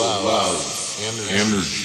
universal love, energy, energy,